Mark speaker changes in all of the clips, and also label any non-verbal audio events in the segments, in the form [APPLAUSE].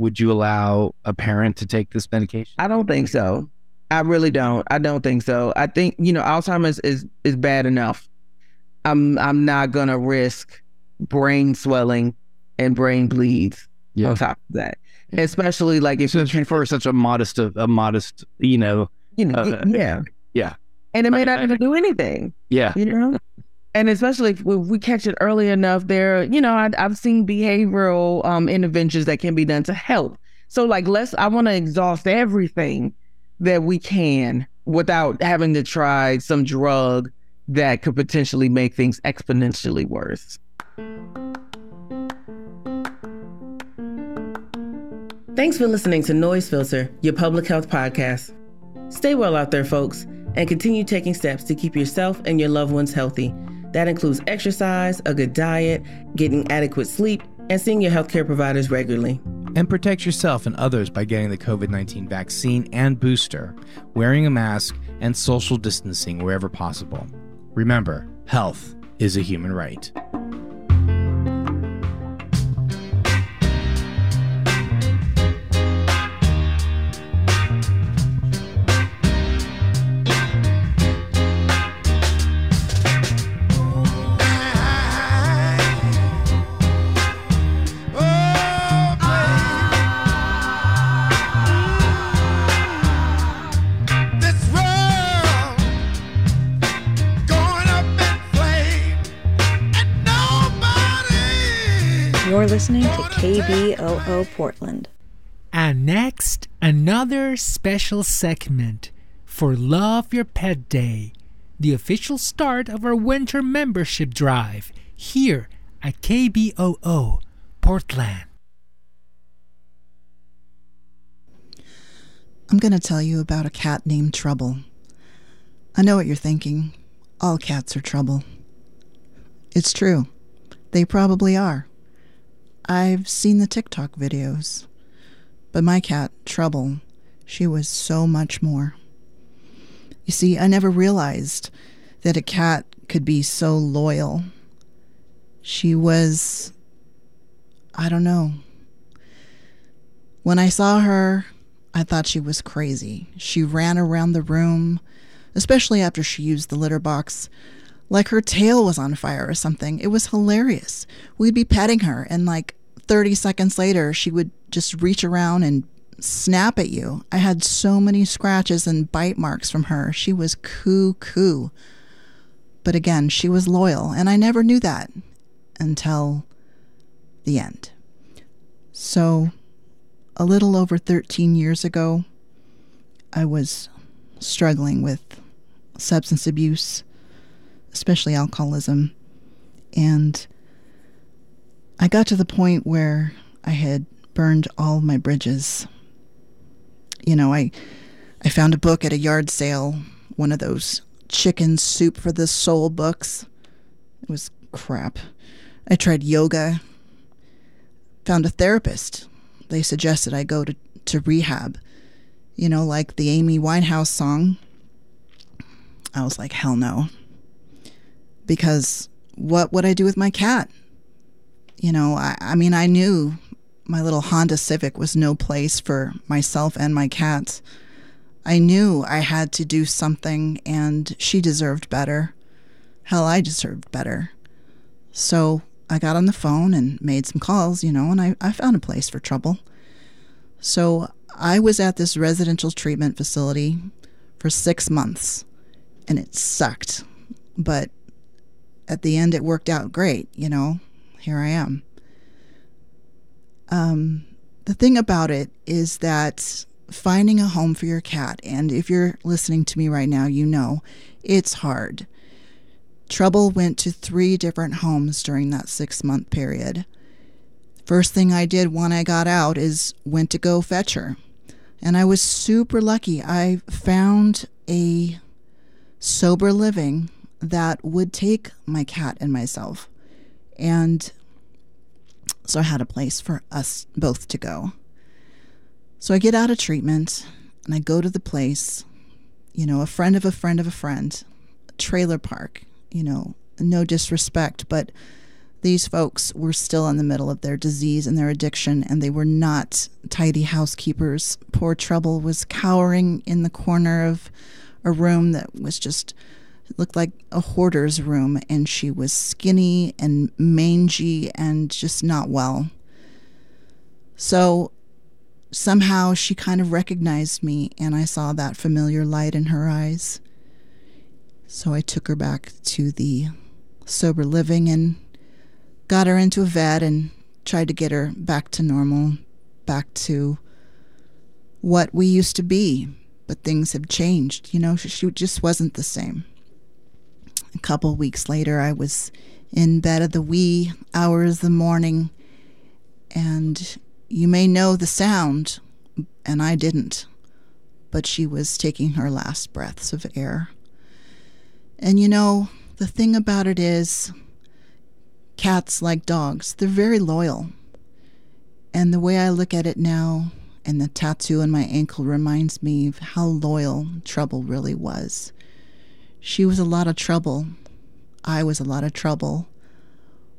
Speaker 1: would you allow a parent to take this medication?
Speaker 2: I don't think so. I really don't. I don't think so. I think you know Alzheimer's is is bad enough. I'm I'm not gonna risk brain swelling and brain bleeds
Speaker 1: Yeah.
Speaker 2: on top of that. Especially like if
Speaker 1: Since for such a modest, a modest, you know,
Speaker 2: you know,
Speaker 1: uh,
Speaker 2: yeah,
Speaker 1: yeah.
Speaker 2: and it may not even do anything.
Speaker 1: yeah,
Speaker 2: you know and especially if we, catch it early enough there you know I, i've seen behavioral um, interventions that can be done to help. So like let's i want to exhaust everything that we can without having to try some drug that could potentially make things exponentially worse. Thanks for listening to noise filter your public health podcast. Stay well out there folks and continue taking steps to keep yourself and your loved ones healthy. That includes exercise, a good diet, getting adequate sleep, and seeing your healthcare providers regularly.
Speaker 3: And protect yourself and others by getting the COVID 19 vaccine and booster, wearing a mask, and social distancing wherever possible. Remember, health is a human right.
Speaker 4: KBOO Portland.
Speaker 5: And next, another special segment for Love Your Pet Day, the official start of our winter membership drive here at KBOO Portland.
Speaker 6: I'm going to tell you about a cat named Trouble. I know what you're thinking. All cats are trouble. It's true. They probably are. I've seen the TikTok videos. But my cat, Trouble, she was so much more. You see, I never realized that a cat could be so loyal. She was. I don't know. When I saw her, I thought she was crazy. She ran around the room, especially after she used the litter box, like her tail was on fire or something. It was hilarious. We'd be petting her, and like 30 seconds later, she would just reach around and snap at you. I had so many scratches and bite marks from her. She was cuckoo. But again, she was loyal, and I never knew that until the end. So, a little over 13 years ago, I was struggling with substance abuse, especially alcoholism. And I got to the point where I had burned all my bridges. You know, I I found a book at a yard sale, one of those chicken soup for the soul books. It was crap. I tried yoga, found a therapist. They suggested I go to, to rehab, you know, like the Amy Winehouse song. I was like, hell no. Because what would I do with my cat? You know, I, I mean, I knew my little Honda Civic was no place for myself and my cats. I knew I had to do something, and she deserved better. Hell, I deserved better. So I got on the phone and made some calls, you know, and I, I found a place for trouble. So I was at this residential treatment facility for six months, and it sucked. But at the end, it worked out great, you know. Here I am. Um, the thing about it is that finding a home for your cat, and if you're listening to me right now, you know it's hard. Trouble went to three different homes during that six month period. First thing I did when I got out is went to go fetch her. And I was super lucky. I found a sober living that would take my cat and myself. And so I had a place for us both to go. So I get out of treatment and I go to the place, you know, a friend of a friend of a friend, trailer park, you know, no disrespect, but These folks were still in the middle of their disease and their addiction, and they were not tidy housekeepers. Poor Trouble was cowering in the corner of a room that was just looked like a hoarder's room, and she was skinny and mangy and just not well. So somehow she kind of recognized me, and I saw that familiar light in her eyes. So I took her back to the sober living and got her into a vet and tried to get her back to normal, back to what we used to be. But things have changed. You know, she just wasn't the same. A couple weeks later, I was in bed at the wee hours of the morning, and you may know the sound, and I didn't, but she was taking her last breaths of air. And you know, the thing about it is, cats, like dogs, they're very loyal. And the way I look at it now, and the tattoo on my ankle reminds me of how loyal Trouble really was. She was a lot of trouble. I was a lot of trouble.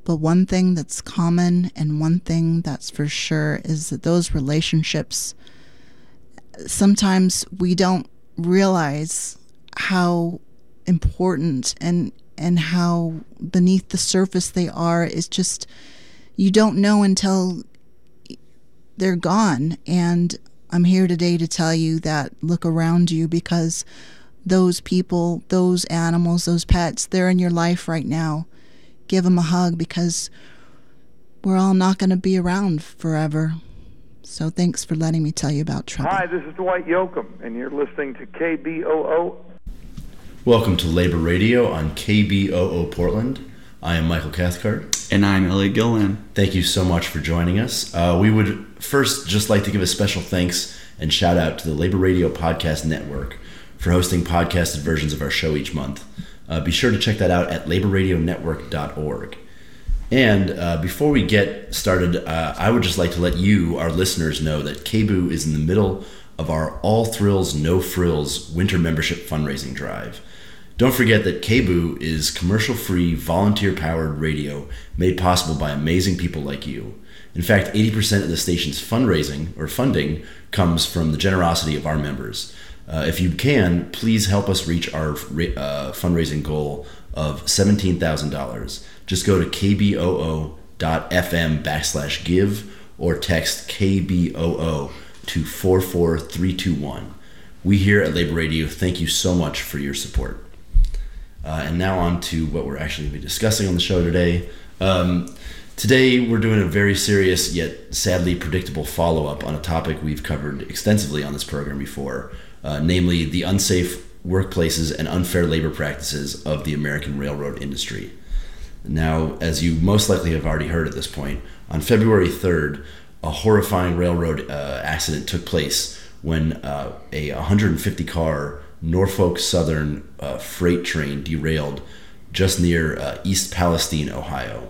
Speaker 6: But one thing that's common and one thing that's for sure is that those relationships, sometimes we don't realize how important and and how beneath the surface they are is just you don't know until they're gone and I'm here today to tell you that look around you because those people, those animals, those pets, they're in your life right now. Give them a hug because we're all not going to be around forever. So thanks for letting me tell you about trouble.
Speaker 7: Hi, this is Dwight Yoakam, and you're listening to KBOO.
Speaker 8: Welcome to Labor Radio on KBOO Portland. I am Michael Cathcart.
Speaker 9: And I'm Elliot Gillan.
Speaker 8: Thank you so much for joining us. Uh, we would first just like to give a special thanks and shout out to the Labor Radio Podcast Network for hosting podcasted versions of our show each month. Uh, be sure to check that out at laborradionetwork.org. And uh, before we get started, uh, I would just like to let you, our listeners, know that KBOO is in the middle of our All Thrills, No Frills winter membership fundraising drive. Don't forget that KBOO is commercial free, volunteer powered radio made possible by amazing people like you. In fact, 80% of the station's fundraising or funding comes from the generosity of our members. Uh, if you can, please help us reach our uh, fundraising goal of $17,000. Just go to kboo.fm backslash give or text KBOO to 44321. We here at Labor Radio thank you so much for your support. Uh, and now on to what we're actually going to be discussing on the show today. Um, today we're doing a very serious yet sadly predictable follow up on a topic we've covered extensively on this program before, uh, namely the unsafe workplaces and unfair labor practices of the American railroad industry. Now, as you most likely have already heard at this point, on February 3rd, a horrifying railroad uh, accident took place when uh, a 150 car Norfolk Southern uh, freight train derailed just near uh, East Palestine, Ohio.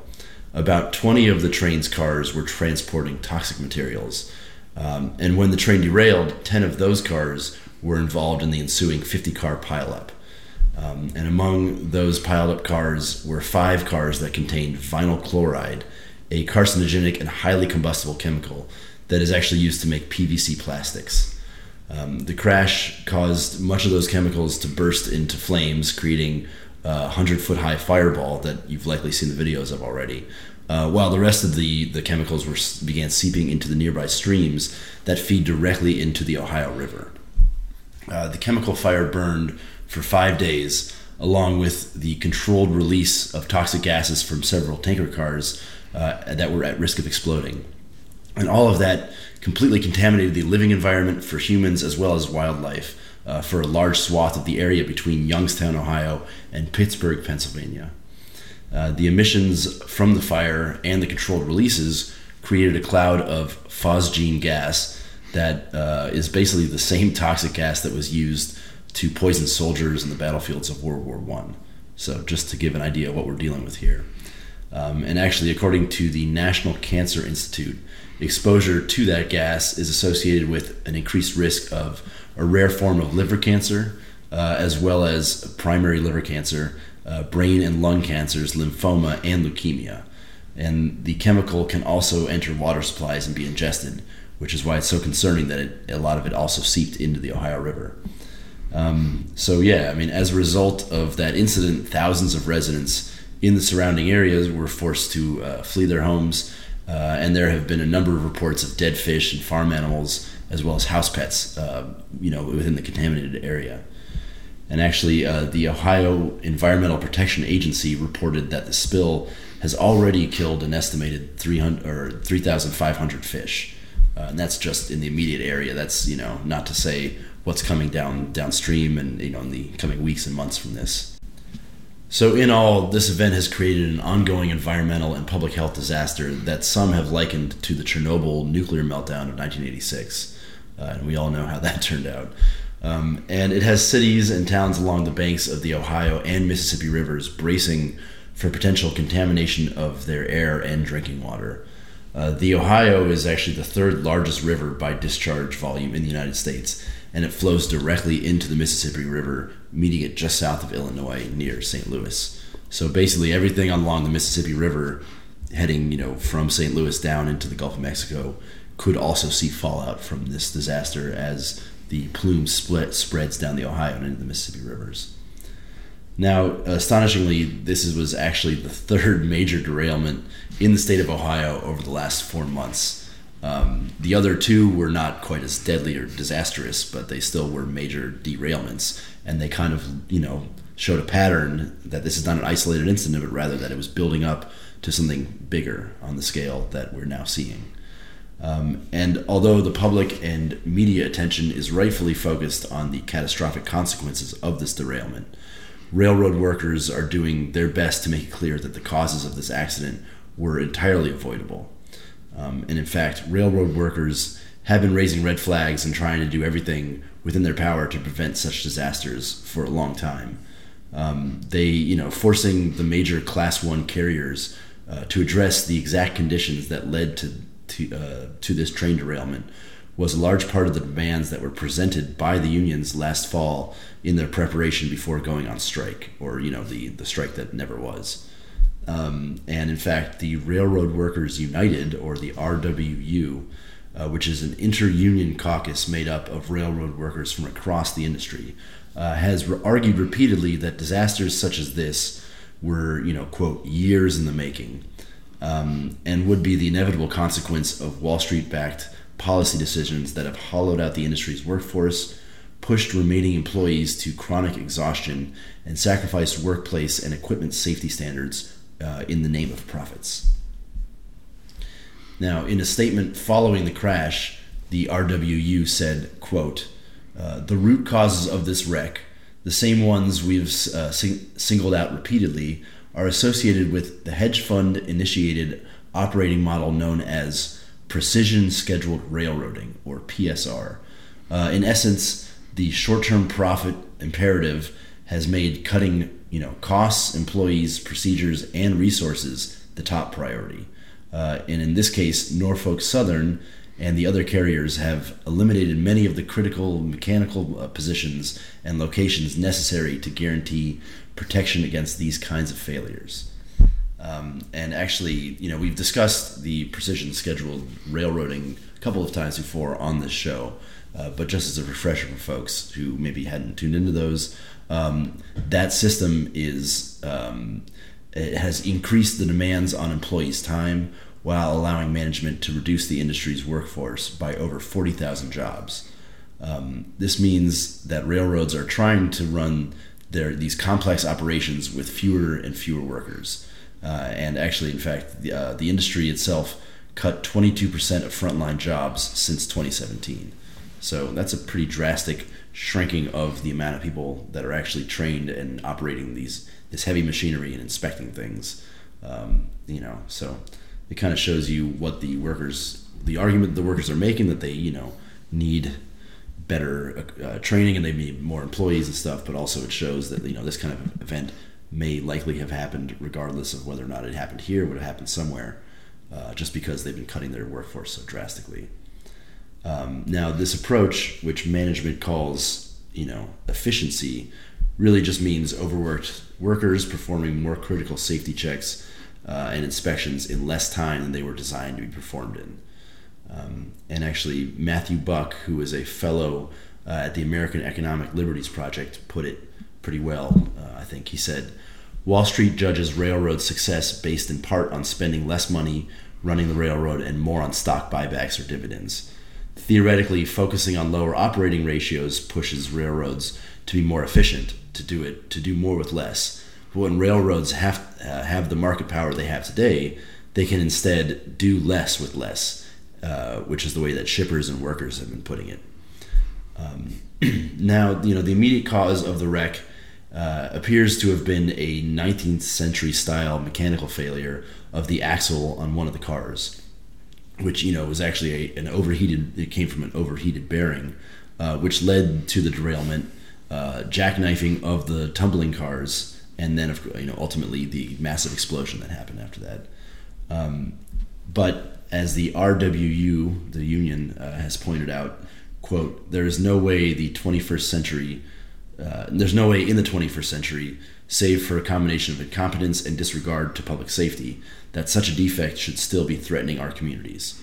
Speaker 8: About 20 of the train's cars were transporting toxic materials. Um, and when the train derailed, 10 of those cars were involved in the ensuing 50 car pileup. Um, and among those piled up cars were five cars that contained vinyl chloride, a carcinogenic and highly combustible chemical that is actually used to make PVC plastics. Um, the crash caused much of those chemicals to burst into flames, creating a 100 foot high fireball that you've likely seen the videos of already. Uh, while the rest of the, the chemicals were, began seeping into the nearby streams that feed directly into the Ohio River. Uh, the chemical fire burned for five days, along with the controlled release of toxic gases from several tanker cars uh, that were at risk of exploding. And all of that completely contaminated the living environment for humans as well as wildlife uh, for a large swath of the area between Youngstown, Ohio, and Pittsburgh, Pennsylvania. Uh, the emissions from the fire and the controlled releases created a cloud of phosgene gas that uh, is basically the same toxic gas that was used to poison soldiers in the battlefields of World War One. So, just to give an idea of what we're dealing with here. Um, and actually, according to the National Cancer Institute, exposure to that gas is associated with an increased risk of a rare form of liver cancer, uh, as well as primary liver cancer, uh, brain and lung cancers, lymphoma, and leukemia. and the chemical can also enter water supplies and be ingested, which is why it's so concerning that it, a lot of it also seeped into the Ohio River. Um, so yeah, I mean, as a result of that incident, thousands of residents in the surrounding areas were forced to uh, flee their homes, uh, and there have been a number of reports of dead fish and farm animals, as well as house pets, uh, you know, within the contaminated area. And actually, uh, the Ohio Environmental Protection Agency reported that the spill has already killed an estimated 300 or 3,500 fish, uh, and that's just in the immediate area. That's you know not to say what's coming down downstream and you know in the coming weeks and months from this. So in all, this event has created an ongoing environmental and public health disaster that some have likened to the Chernobyl nuclear meltdown of 1986, uh, and we all know how that [LAUGHS] turned out. Um, and it has cities and towns along the banks of the Ohio and Mississippi rivers bracing for potential contamination of their air and drinking water. Uh, the Ohio is actually the third largest river by discharge volume in the United States, and it flows directly into the Mississippi River, meeting it just south of Illinois near St. Louis. So basically, everything along the Mississippi River, heading you know from St. Louis down into the Gulf of Mexico, could also see fallout from this disaster as the plume split spreads down the Ohio and into the Mississippi rivers. Now, astonishingly, this was actually the third [LAUGHS] major derailment in the state of Ohio over the last four months. Um, the other two were not quite as deadly or disastrous, but they still were major derailments, and they kind of, you know, showed a pattern that this is not an isolated incident, but rather that it was building up to something bigger on the scale that we're now seeing. Um, and although the public and media attention is rightfully focused on the catastrophic consequences of this derailment, railroad workers are doing their best to make it clear that the causes of this accident were entirely avoidable. Um, and in fact, railroad workers have been raising red flags and trying to do everything within their power to prevent such disasters for a long time. Um, they, you know, forcing the major Class One carriers uh, to address the exact conditions that led to to, uh, to this train derailment was a large part of the demands that were presented by the unions last fall in their preparation before going on strike, or you know the the strike that never was. Um, and in fact, the Railroad Workers United, or the RWU, uh, which is an inter-union caucus made up of railroad workers from across the industry, uh, has re- argued repeatedly that disasters such as this were, you know, quote, years in the making, um, and would be the inevitable consequence of Wall Street-backed policy decisions that have hollowed out the industry's workforce, pushed remaining employees to chronic exhaustion, and sacrificed workplace and equipment safety standards uh, in the name of profits. Now, in a statement following the crash, the RWU said, quote, uh, the root causes of this wreck, the same ones we've uh, sing- singled out repeatedly, are associated with the hedge fund initiated operating model known as precision scheduled railroading, or PSR. Uh, in essence, the short term profit imperative has made cutting you know, costs, employees, procedures, and resources the top priority. Uh, and in this case, Norfolk Southern and the other carriers have eliminated many of the critical mechanical uh, positions and locations necessary to guarantee protection against these kinds of failures. Um, and actually, you know, we've discussed the precision scheduled railroading a couple of times before on this show. Uh, but just as a refresher for folks who maybe hadn't tuned into those, um, that system is um, it has increased the demands on employees' time while allowing management to reduce the industry's workforce by over 40,000 jobs. Um, this means that railroads are trying to run their these complex operations with fewer and fewer workers. Uh, and actually, in fact, the, uh, the industry itself cut 22% of frontline jobs since 2017. So that's a pretty drastic shrinking of the amount of people that are actually trained and operating these this heavy machinery and inspecting things. Um, you know, so it kind of shows you what the workers, the argument the workers are making that they, you know, need better uh, training and they need more employees and stuff. But also it shows that you know this kind of event may likely have happened regardless of whether or not it happened here, would have happened somewhere, uh, just because they've been cutting their workforce so drastically. Um, now, this approach, which management calls, you know, efficiency, really just means overworked workers performing more critical safety checks uh, and inspections in less time than they were designed to be performed in. Um, and actually, Matthew Buck, who is a fellow uh, at the American Economic Liberties Project, put it pretty well. Uh, I think he said, Wall Street judges railroad success based in part on spending less money running the railroad and more on stock buybacks or dividends. Theoretically, focusing on lower operating ratios pushes railroads to be more efficient, to do it, to do more with less. But when railroads have uh, have the market power they have today, they can instead do less with less, uh, which is the way that shippers and workers have been putting it. Um, [CLEARS THROAT] now, you know, the immediate cause of the wreck uh, appears to have been a 19th century style mechanical failure of the axle on one of the cars, which you know was actually a, an overheated. It came from an overheated bearing, uh, which led to the derailment, uh, jackknifing of the tumbling cars, and then of you know ultimately the massive explosion that happened after that. Um, but as the RWU, the union, uh, has pointed out, quote, there is no way the 21st century, uh, there's no way in the 21st century, save for a combination of incompetence and disregard to public safety, that such a defect should still be threatening our communities.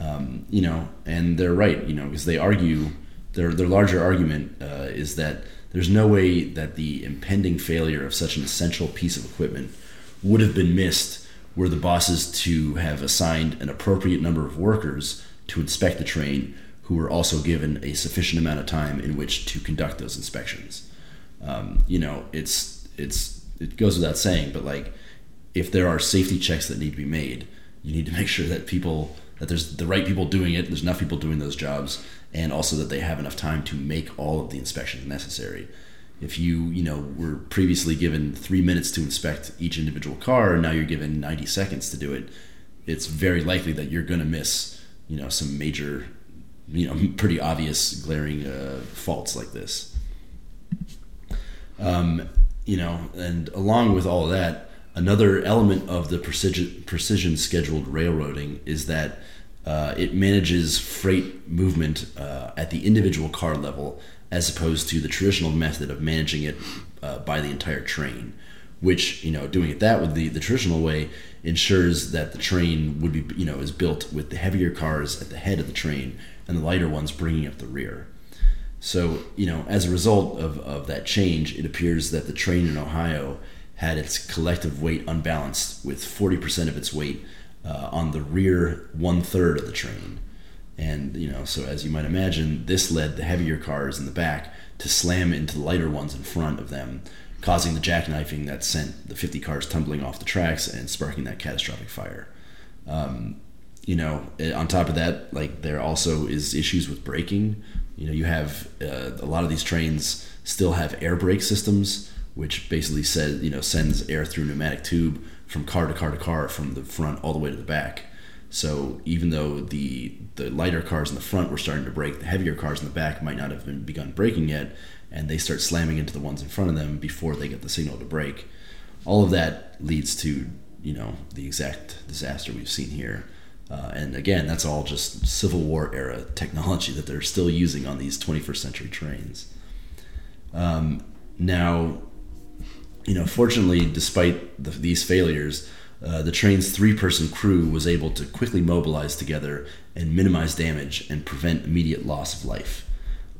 Speaker 8: Um, you know, and they're right, you know, because they argue, their, their larger argument uh, is that there's no way that the impending failure of such an essential piece of equipment would have been missed were the bosses to have assigned an appropriate number of workers to inspect the train who were also given a sufficient amount of time in which to conduct those inspections. Um, you know, it's it's it goes without saying, but like if there are safety checks that need to be made, you need to [LAUGHS] make sure that people that there's the right people doing it, there's enough people doing those jobs, and also that they have enough time to make all of the inspections necessary. If you you know were previously given three minutes to inspect each individual car, and now you're given 90 seconds to do it, it's very likely that you're going to miss you know some major you know pretty obvious glaring uh, faults like this. Um, you know, and along with all that, another element of the precision, precision scheduled railroading is that uh, it manages freight movement uh, at the individual car level as opposed to the traditional method of managing it uh, by the entire train which you know doing it that with the, the traditional way ensures that the train would be you know is built with the heavier cars at the head of the train and the lighter ones bringing up the rear so you know as a result of, of that change it appears that the train in ohio had its collective weight unbalanced with 40% of its weight uh, on the rear one third of the train and you know so as you might imagine this led the heavier cars in the back to slam into the lighter ones in front of them causing the jackknifing that sent the 50 cars tumbling off the tracks and sparking that catastrophic fire. Um, you know, eh, on top of that, like there also is issues with braking. You know, you have uh, a lot of these trains still have air brake systems, which basically says you know sends air through pneumatic tube from car to car to car from the front all the way to the back. So even though the the lighter cars in the front were starting to brake, the heavier cars in the back might not have been begun braking yet, and they start slamming into the ones in front of them before they get the signal to brake. All of that leads to you know the exact disaster we've seen here. Uh, and again, that's all just Civil War era technology that they're still using on these 21st century trains. Um, now, you know, fortunately, despite the, these failures, uh, the train's three person crew was able to quickly mobilize together and minimize damage and prevent immediate loss of life.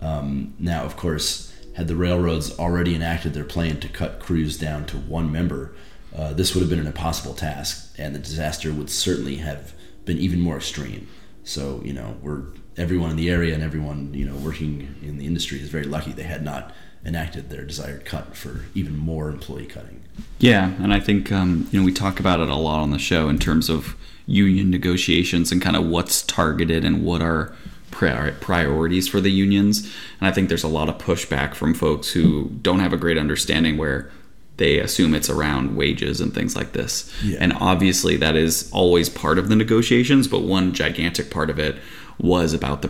Speaker 8: Um, now, of course, had the railroads already enacted their plan to cut crews down to one member, uh, this would have been an impossible task, and the disaster would certainly have been even more extreme. So, you know, we're everyone in the area and everyone you know working in the industry is very lucky they had not enacted their desired cut for even more employee cutting.
Speaker 9: Yeah, and I think um, you know we talk about it a lot on the show in terms of union negotiations and kind of what's targeted and what are priorities for the unions. And I think there's a lot of pushback from folks who don't have a great understanding where they assume it's around wages and things like this.
Speaker 8: Yeah.
Speaker 9: And obviously that is always part of the negotiations, but one gigantic part of it was about the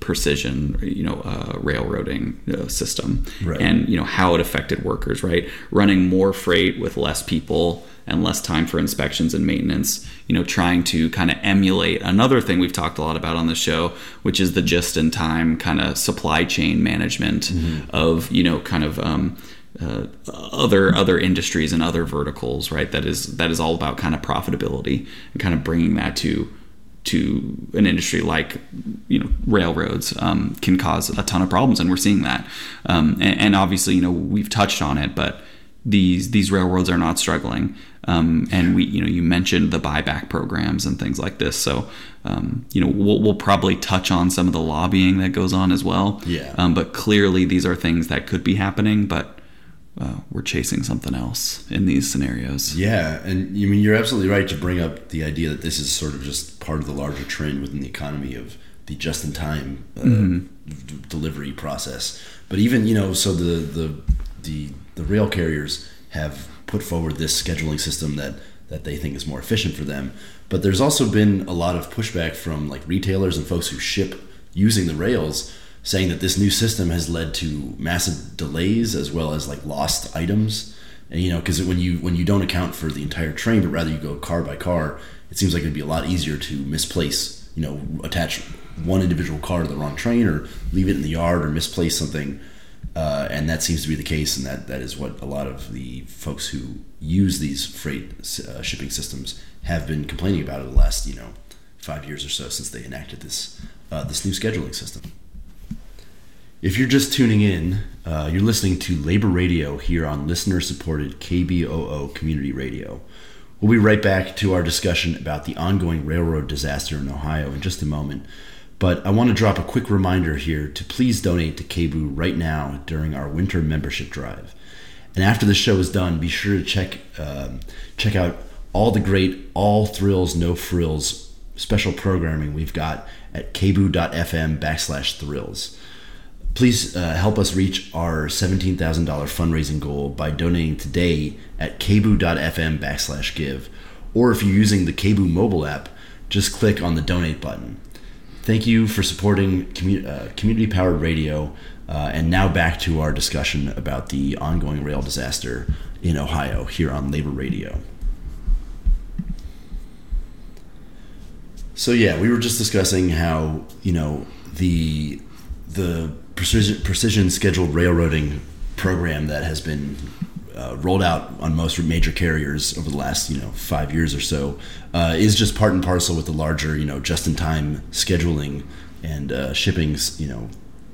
Speaker 9: precision, you know, uh, railroading uh, system
Speaker 8: Right.
Speaker 9: and you know how it affected workers. Right, running more freight with less people and less time for inspections and maintenance. You know, trying to kind of emulate another thing we've talked a lot about on the show, which is the just-in-time kind of supply chain management of you know kind of. Um, uh, other other industries and other verticals, right? That is that is all about kind of profitability and kind of bringing that to to an industry like you know railroads um, can cause a ton of problems, and we're seeing that. Um, and, and, obviously, you know, we've touched on it, but these these railroads are not struggling. Um, and we, you know, you mentioned the buyback programs and things like this. So, um, you know, we'll, we'll, probably touch on some of the lobbying that goes on as well.
Speaker 8: Yeah.
Speaker 9: Um, but clearly, these are things that could be happening, but uh, we're chasing something else in these scenarios.
Speaker 8: Yeah, and you I mean you're absolutely right to bring up the idea that this is sort of just part of the larger trend within the economy of the just-in-time uh, mm-hmm. d- delivery process. But even you know, so the the the the rail carriers have put forward this scheduling system that that they think is more efficient for them. But there's also been a lot of pushback from like retailers and folks who ship using the rails saying that this new system has led to massive delays as well as like lost items. And you know, because when you when you don't account for the entire train, but rather you go car by car, it seems like it'd be a lot easier to misplace, you know, attach one individual car to the wrong train or leave it in the yard or misplace something. Uh, and that seems to be the case, and that, that is what a lot of the folks who use these freight uh, shipping systems have been complaining about over the last, you know, five years or so since they enacted this uh, this new scheduling system. If you're just tuning in, uh, you're listening to Labor Radio here on listener supported KBOO Community Radio. We'll be right back to our discussion about the ongoing railroad disaster in Ohio in just a moment. But I want to drop a quick reminder here to please donate to KBOO right now during our winter membership drive. And after the show is done, be sure to check um, check out all the great all thrills no frills special programming we've got at kboo.fm backslash thrills. Please uh, help us reach our $17,000 fundraising goal by donating today at kboo.fm backslash give. Or if you're using the KBOO mobile app, just click on the donate button. Thank you for supporting commu- uh, community powered radio. Uh, and now back to our discussion about the ongoing rail disaster in Ohio here on Labor Radio. So yeah, we were just discussing how you know the the precision, precision scheduled railroading program that has been uh, rolled out on most major carriers over the last you know five years or so uh, is just part and parcel with the larger you know just in time scheduling and uh, shipping you know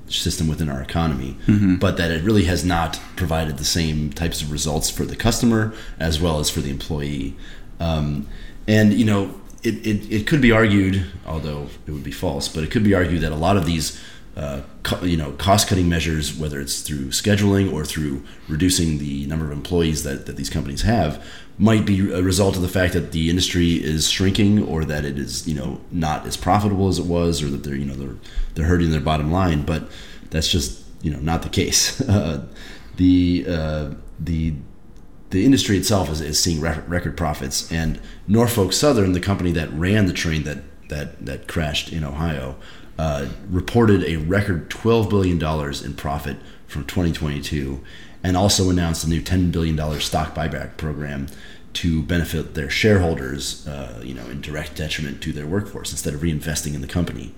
Speaker 8: system within our economy mm-hmm. but that it really has not provided the same types of results for the customer as well as for the employee um, and you know it, it, it could be argued although it would be false but it could be argued that a lot of these uh, co- you know cost cutting measures, whether it's through scheduling or through reducing the number of employees that, that these companies have, might be a result of the fact that the industry is shrinking or that it is you know not as profitable as it was or that they're you know they're they're hurting their bottom line. But that's just you know not the case. [LAUGHS] Uh, the uh, the the industry itself is, is seeing record profits, and Norfolk Southern, the company that ran the train that that that crashed in Ohio, uh, reported a record $12 billion in profit from 2022 and also announced a new $10 billion stock buyback program to benefit their shareholders, uh, you know, in direct detriment to their workforce instead of reinvesting in the company.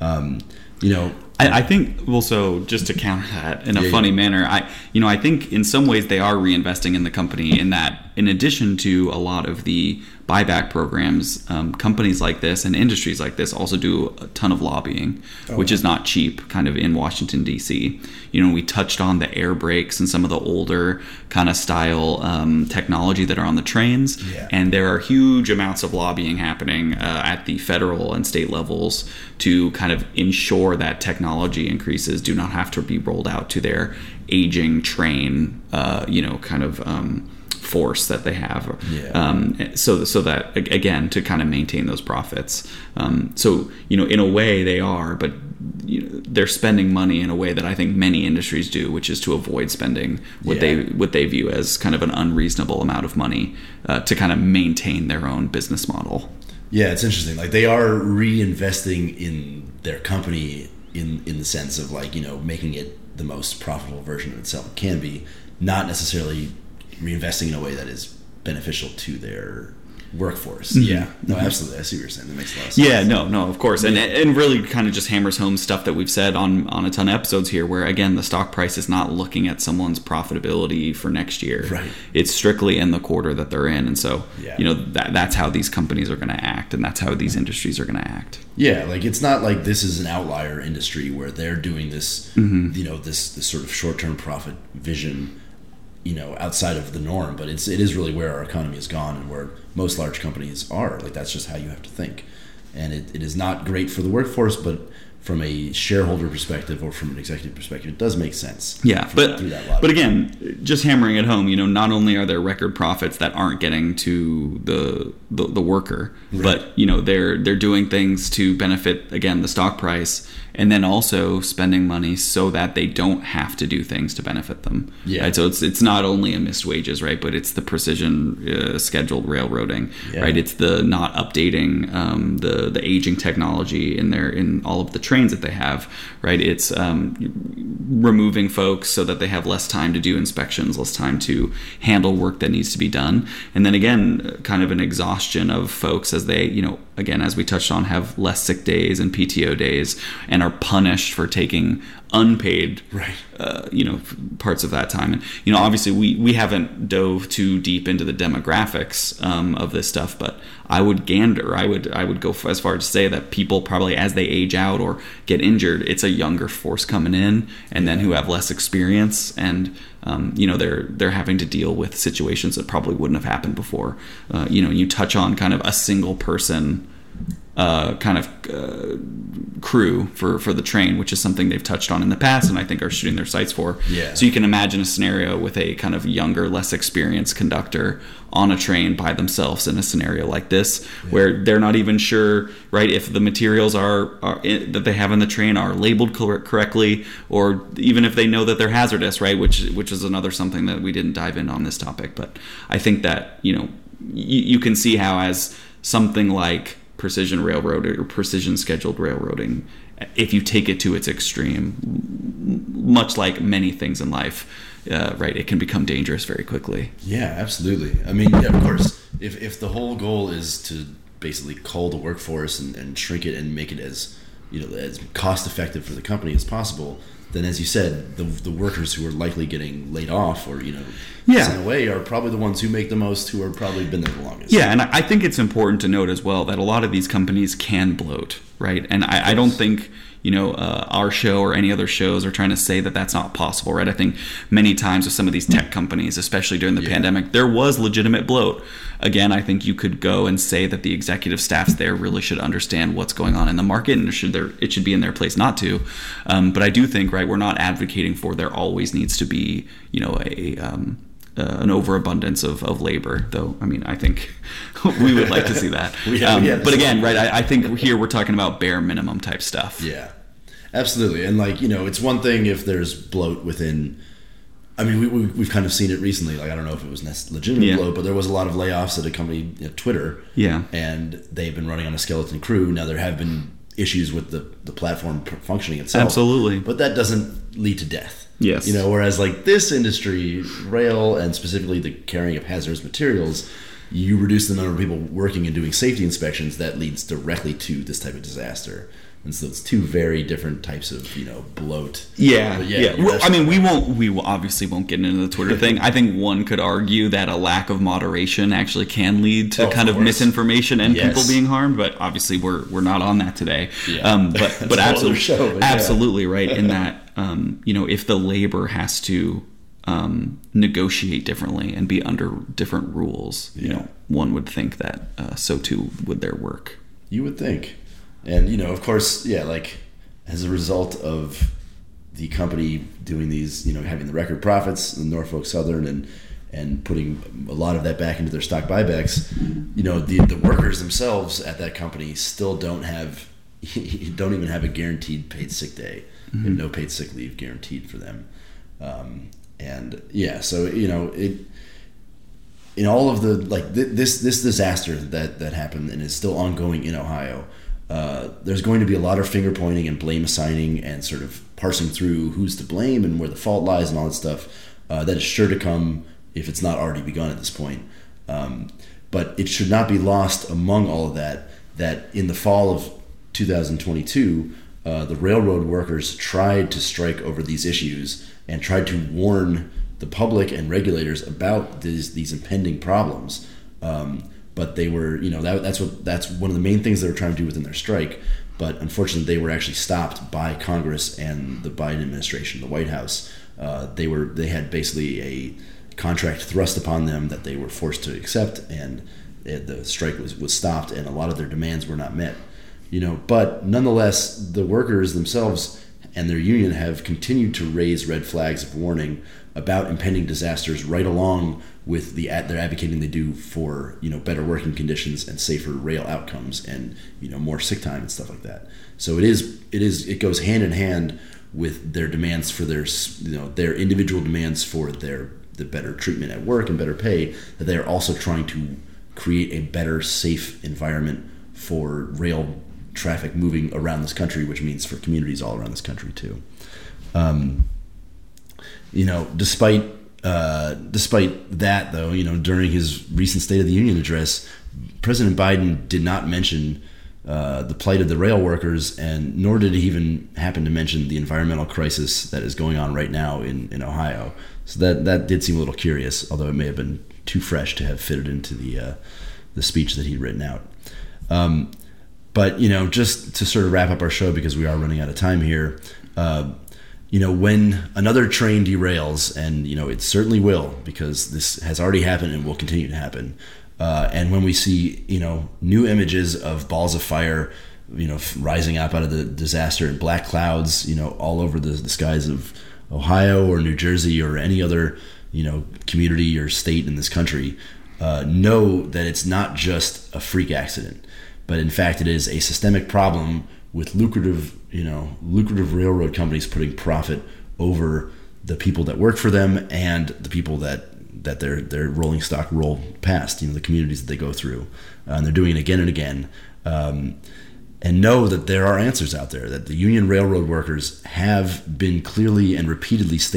Speaker 8: Um, you know,
Speaker 9: I, I, think also just to counter that in a yeah, funny yeah. manner, I you know I think in some ways they are reinvesting in the company in that in addition to a lot of the buyback programs, um, companies like this and industries like this also do a ton of lobbying, oh, which is not cheap, kind of in Washington D.C. You know, we touched on the air brakes and some of the older kind of style um, technology that are on the trains,
Speaker 8: yeah.
Speaker 9: and there are huge amounts of lobbying happening uh, at the federal and state levels to kind of ensure that technology increases do not have to be rolled out to their aging train, uh, you know, kind of. Um, force that they have.
Speaker 8: Yeah.
Speaker 9: Um, so so that again to kind of maintain those profits. Um, so you know in a way they are, but you know, they're spending money in a way that I think many industries do, which is to avoid spending what yeah. they what they view as kind of an unreasonable amount of money uh, to kind of maintain their own business model.
Speaker 8: Yeah, it's interesting. Like they are reinvesting in their company in in the sense of like you know making it the most profitable version of itself. Can be, not necessarily reinvesting in a way that is beneficial to their workforce.
Speaker 9: Mhm.
Speaker 8: Yeah, no,
Speaker 9: Mhm.
Speaker 8: absolutely. I see what you're saying. That makes a lot of sense.
Speaker 9: Yeah, no, no, of course, and and really kind of just hammers home stuff that we've said on on a ton of episodes here, where again the stock price is not looking at someone's profitability for next year.
Speaker 8: Right.
Speaker 9: It's strictly in the quarter that they're in, and so
Speaker 8: Yeah.
Speaker 9: you know that that's how these companies are going to act, and that's how these industries are going to act.
Speaker 8: Yeah, like it's not like this is an outlier industry where they're doing this,
Speaker 9: Mhm.
Speaker 8: you know, this this sort of short term profit vision, you know, outside of the norm. But it's it is really where our economy has gone and where most large companies are. Like that's just how you have to think, and it, it is not great for the workforce, but from a shareholder perspective or from an executive perspective, it does make sense.
Speaker 9: Yeah, but but again, just hammering it home, you know, not only are there record profits that aren't getting to the the, the worker, but you know they're they're doing things to benefit again the stock price, and then also spending money so that they don't have to do things to benefit them.
Speaker 8: Yeah.
Speaker 9: Right? So it's it's not only a missed wages, right? But it's the precision uh, scheduled railroading,
Speaker 8: Yeah.
Speaker 9: right? It's the not updating um, the the aging technology in their in all of the trains that they have, right? It's um, removing folks so that they have less time to do inspections, less time to handle work that needs to be done, and then again, kind of an exhaustion of folks as they, you know, again as we touched on, have less sick days and PTO days, and are punished for taking unpaid
Speaker 8: right.
Speaker 9: uh, you know parts of that time. And you know obviously we we haven't dove too deep into the demographics um, of this stuff but i would gander. I would i would go as far as to say that people probably as they age out or get injured it's a younger force coming in and then who have less experience and um, you know they're they're having to deal with situations that probably wouldn't have happened before. Uh, you know you touch on kind of a single person uh, kind of uh, crew for for the train, which is something they've touched on in the past, and I think are shooting their sights for.
Speaker 8: Yeah.
Speaker 9: So you can imagine a scenario with a kind of younger, less experienced conductor on a train by themselves in a scenario like this, where they're not even sure, right, if the materials are, are in, that they have in the train are labeled cor- correctly, or even if they know that they're hazardous, right, which which is another something that we didn't dive in on this topic. But I think that you know you, you can see how as something like precision railroad or precision scheduled railroading if you take it to its extreme much like many things in life uh, right it can become dangerous very quickly
Speaker 8: Yeah, absolutely. I mean, yeah, of course, if if the whole goal is to basically cull the workforce and, and shrink it and make it as you know as cost effective for the company as possible, then as you said, the the workers who are likely getting laid off or you know
Speaker 9: Yeah.
Speaker 8: sent away are probably the ones who make the most, who are probably been there the longest.
Speaker 9: Yeah, and I I think it's important to note as well that a lot of these companies can bloat, right? And I, I don't think you know uh, our show or any other shows are trying to say that that's not possible, right? I think many times with some of these tech companies, especially during the pandemic, there was legitimate bloat. Again, I think you could go and say that the executive staffs there really should understand what's going on in the market, and it should there it should be in their place not to. Um, but I do think, right, we're not advocating for there always needs to be, you know, a um, uh, an overabundance of, of labor, though. I mean, I think [LAUGHS] we would like to see that. [LAUGHS]
Speaker 8: We have-
Speaker 9: Um,
Speaker 8: we have
Speaker 9: but again, right? I, I think here we're talking about bare minimum type stuff.
Speaker 8: Yeah, absolutely. And like you know, it's one thing if there's bloat within. I mean, we, we we've kind of seen it recently. Like I don't know if it was legitimate
Speaker 9: Yeah.
Speaker 8: bloat, but there was a lot of layoffs at a company, you know, Twitter.
Speaker 9: Yeah.
Speaker 8: and they've been running on a skeleton crew. Now there have been issues with the the platform functioning itself.
Speaker 9: Absolutely.
Speaker 8: but that doesn't lead to death.
Speaker 9: Yes.
Speaker 8: you know. Whereas like this industry, rail, and specifically the carrying of hazardous materials. You reduce the number of people working and doing safety inspections. That leads directly to this type of disaster. And so it's two very different types of you know bloat.
Speaker 9: Yeah,
Speaker 8: But
Speaker 9: yeah. Well, I mean, we won't. We will obviously won't get into the Twitter thing. I think one could argue that a lack of moderation actually can lead to
Speaker 8: Oh,
Speaker 9: kind of
Speaker 8: course.
Speaker 9: misinformation and
Speaker 8: Yes.
Speaker 9: people being harmed. But obviously, we're we're not on that today.
Speaker 8: Yeah.
Speaker 9: Um, but [LAUGHS] but
Speaker 8: a whole other
Speaker 9: absolutely,
Speaker 8: show, but yeah.
Speaker 9: absolutely right in that [LAUGHS] um, you know if the labor has to um, negotiate differently and be under different rules, you know, one would think that uh, so too would their work.
Speaker 8: You would think. And, you know, of course, yeah, like as a result of the company doing these, you know, having the record profits, the Norfolk Southern, and and putting a lot of that back into their stock buybacks, you know, the the workers themselves at that company still don't have, [LAUGHS] don't even have a guaranteed paid sick day. They have
Speaker 9: Mhm.
Speaker 8: no paid sick leave guaranteed for them. Um, and yeah, so you know it in all of the like th- this this disaster that that happened and is still ongoing in Ohio. Uh, there's going to be a lot of finger pointing and blame assigning and sort of parsing through who's to blame and where the fault lies and all that stuff. Uh, that is sure to come if it's not already begun at this point. Um, But it should not be lost among all of that that in the fall of 2022, uh, the railroad workers tried to strike over these issues and tried to warn the public and regulators about these these impending problems. Um, but they were, you know, that, that's what that's one of the main things they were trying to do within their strike. But unfortunately, they were actually stopped by Congress and the Biden administration, the White House. Uh, they were they had basically a contract thrust upon them that they were forced to accept, and it, the strike was, was stopped, and a lot of their demands were not met. You know, but nonetheless, the workers themselves and their union have continued to raise red flags of warning about impending disasters right along with the ad they're advocating they do for you know better working conditions and safer rail outcomes and you know more sick time and stuff like that. So it is it is it goes hand in hand with their demands for their you know their individual demands for their the better treatment at work and better pay that they are also trying to create a better safe environment for rail traffic moving around this country which means for communities all around this country too. Um, you know, despite uh, despite that, though, you know, during his recent State of the Union address, President Biden did not mention uh, the plight of the rail workers, and nor did he even happen to mention the environmental crisis that is going on right now in, in Ohio. So that that did seem a little curious, although it may have been too fresh to have fitted into the uh, the speech that he'd written out. Um, but you know, just to sort of wrap up our show because we are running out of time here. Uh, you know, when another train derails, and you know it certainly will, because this has already happened and will continue to happen. Uh, and when we see, you know, new images of balls of fire, you know, rising up out of the disaster and black clouds, you know, all over the, the skies of Ohio or New Jersey or any other, you know, community or state in this country, uh, know that it's not just a freak accident, but in fact it is a systemic problem with lucrative, you know, lucrative railroad companies putting profit over the people that work for them and the people that that their their rolling stock roll past, you know, the communities that they go through, uh, and they're doing it again and again. Um, and know that there are answers out there that the union railroad workers have been clearly and repeatedly stating